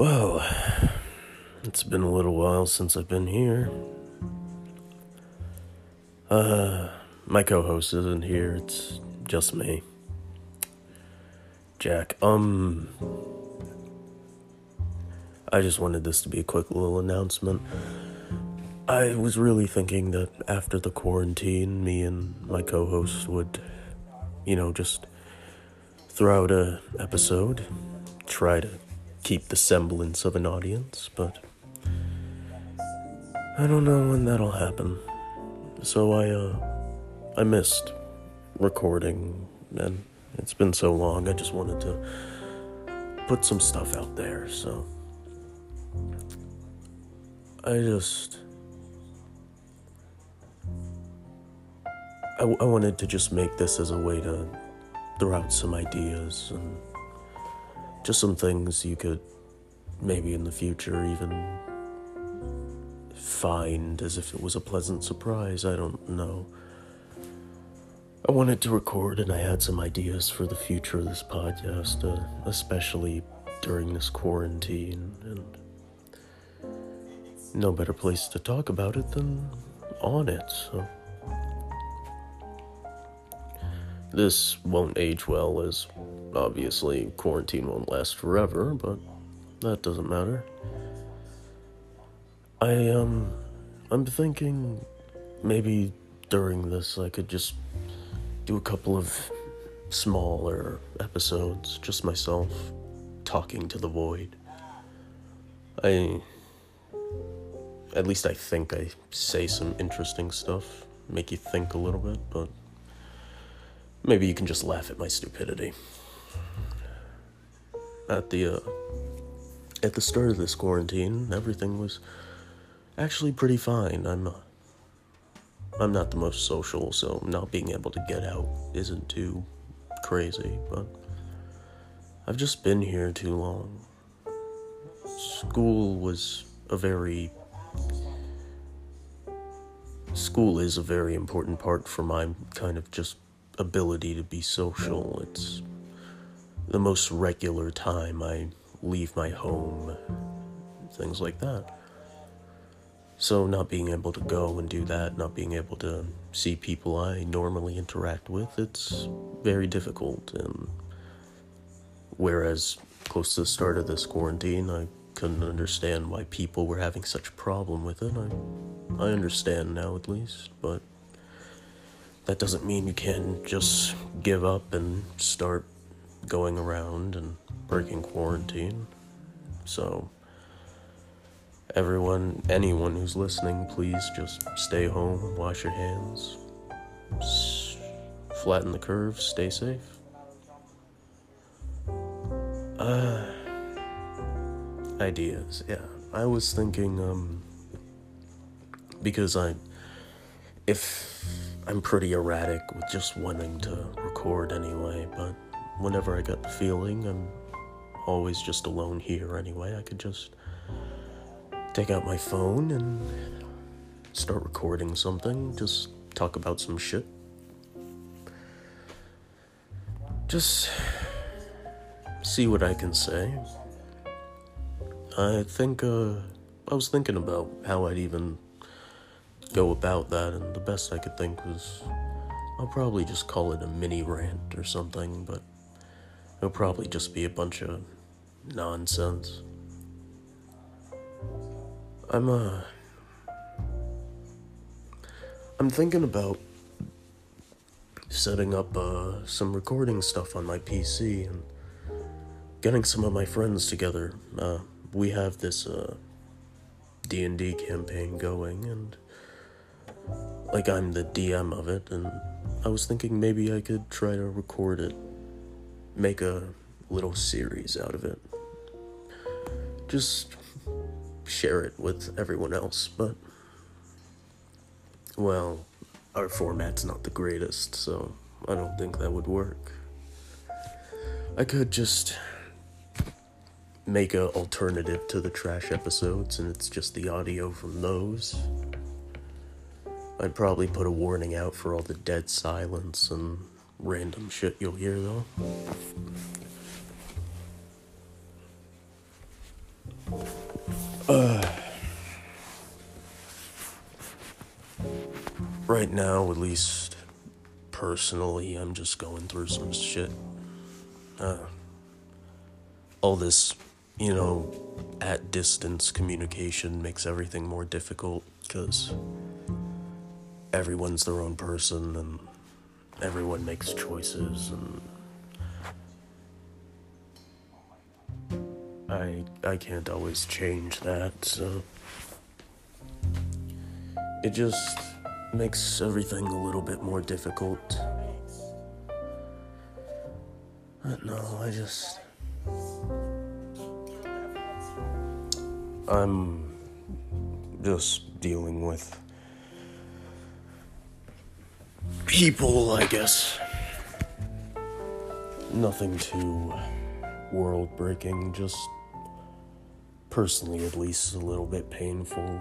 Well, it's been a little while since I've been here. Uh, my co-host isn't here. It's just me. Jack. Um I just wanted this to be a quick little announcement. I was really thinking that after the quarantine, me and my co-host would you know, just throw out a episode, try to keep the semblance of an audience, but I don't know when that'll happen. So I uh I missed recording and it's been so long. I just wanted to put some stuff out there, so I just I, I wanted to just make this as a way to throw out some ideas and just some things you could maybe in the future even find as if it was a pleasant surprise. I don't know. I wanted to record and I had some ideas for the future of this podcast, uh, especially during this quarantine. And no better place to talk about it than on it, so. This won't age well, as obviously quarantine won't last forever, but that doesn't matter. I, um, I'm thinking maybe during this I could just do a couple of smaller episodes, just myself talking to the void. I. At least I think I say some interesting stuff, make you think a little bit, but maybe you can just laugh at my stupidity. At the, uh, at the start of this quarantine, everything was actually pretty fine. I'm, uh, I'm not the most social, so not being able to get out isn't too crazy, but I've just been here too long. School was a very. School is a very important part for my kind of just ability to be social. It's the most regular time I leave my home, things like that. So, not being able to go and do that, not being able to see people I normally interact with, it's very difficult. And whereas close to the start of this quarantine, I couldn't understand why people were having such a problem with it. I, I understand now at least, but that doesn't mean you can just give up and start going around and breaking quarantine. So, everyone, anyone who's listening, please just stay home, wash your hands, s- flatten the curve, stay safe. Uh, ideas, yeah. I was thinking, um, because I, if I'm pretty erratic with just wanting to record anyway, but whenever I get the feeling, I'm always just alone here anyway. I could just take out my phone and start recording something, just talk about some shit. Just see what I can say. I think, uh, I was thinking about how I'd even go about that, and the best I could think was I'll probably just call it a mini rant or something, but it'll probably just be a bunch of nonsense. I'm uh I'm thinking about setting up uh some recording stuff on my PC and getting some of my friends together. Uh we have this uh D&D campaign going and like I'm the DM of it and I was thinking maybe I could try to record it, make a little series out of it. Just share it with everyone else, but well, our format's not the greatest, so I don't think that would work. I could just make a alternative to the trash episodes and it's just the audio from those. I'd probably put a warning out for all the dead silence and random shit you'll hear though. Uh, right now, at least personally, I'm just going through some shit. Uh, all this, you know, at distance communication makes everything more difficult because everyone's their own person and everyone makes choices and I I can't always change that so it just makes everything a little bit more difficult. But no I just I'm just dealing with people, I guess. Nothing too world breaking, just personally, at least, a little bit painful.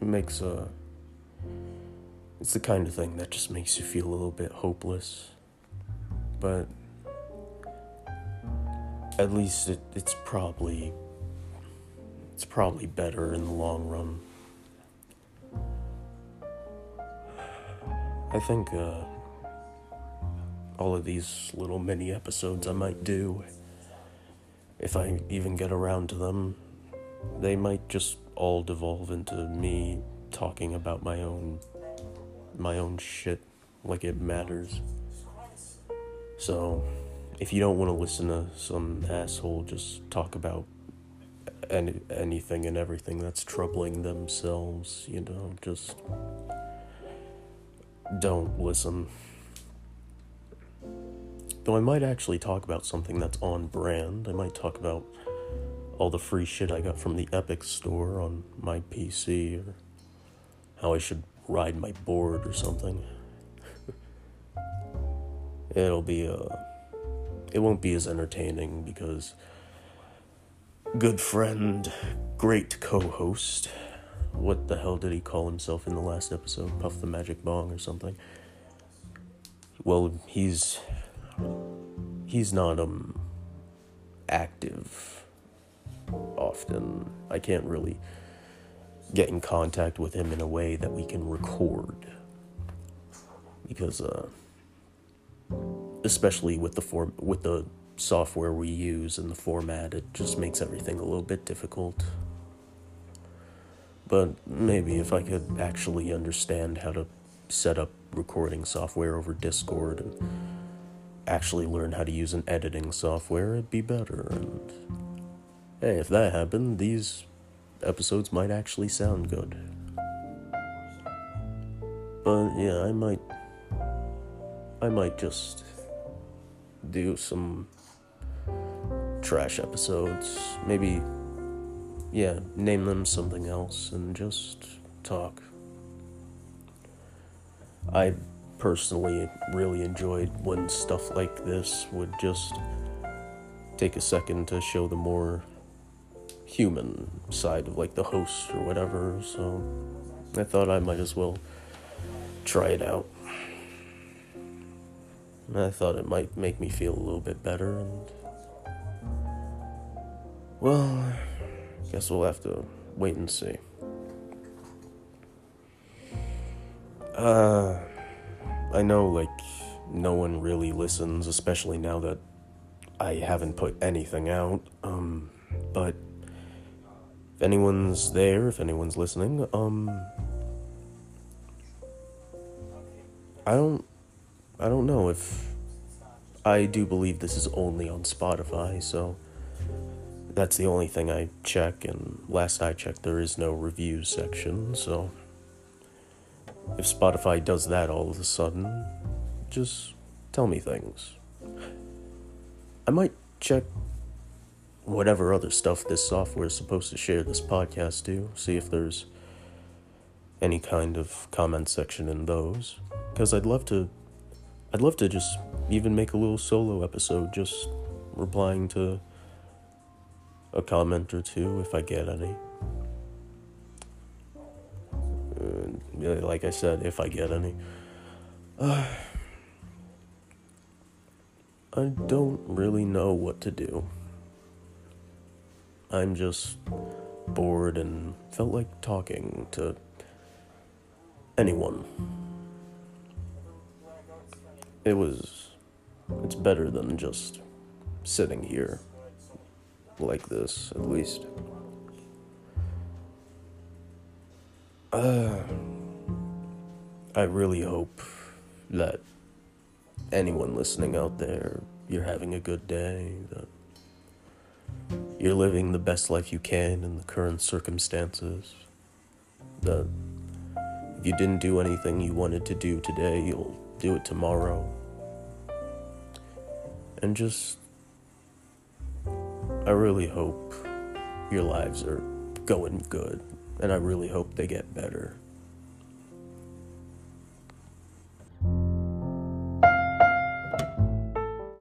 It makes a. It's the kind of thing that just makes you feel a little bit hopeless. But at least it, it's probably it's probably better in the long run. I think uh, all of these little mini episodes I might do, if I even get around to them, they might just all devolve into me talking about my own my own shit like it matters. So, if you don't want to listen to some asshole just talk about any, anything and everything that's troubling themselves, you know, just don't listen. Though I might actually talk about something that's on brand. I might talk about all the free shit I got from the Epic store on my PC or how I should ride my board or something. It'll be uh it won't be as entertaining because good friend, great co-host. What the hell did he call himself in the last episode? Puff the Magic Bong or something. Well, he's he's not um active often. I can't really get in contact with him in a way that we can record because uh especially with the form with the software we use and the format, it just makes everything a little bit difficult. But maybe if I could actually understand how to set up recording software over Discord and actually learn how to use an editing software, it'd be better. And hey, if that happened, these episodes might actually sound good. But yeah, I might I might just do some trash episodes. Maybe, yeah, name them something else and just talk. I personally really enjoyed when stuff like this would just take a second to show the more human side of like the host or whatever, so I thought I might as well try it out. I thought it might make me feel a little bit better and well, guess we'll have to wait and see. Uh, I know, like, no one really listens, especially now that I haven't put anything out. Um, but if anyone's there, if anyone's listening, um, I don't, I don't know if I do believe this is only on Spotify, so that's the only thing I check, and last I checked, there is no reviews section, so if Spotify does that all of a sudden, just tell me things. I might check whatever other stuff this software is supposed to share this podcast to, see if there's any kind of comment section in those, because I'd love to. I'd love to just even make a little solo episode just replying to a comment or two if I get any. Uh, like I said, if I get any. Uh, I don't really know what to do. I'm just bored and felt like talking to anyone. It was. It's better than just sitting here like this, at least. Uh, I really hope that anyone listening out there, you're having a good day, that you're living the best life you can in the current circumstances, that if you didn't do anything you wanted to do today, you'll do it tomorrow. And just, I really hope your lives are going good, and I really hope they get better.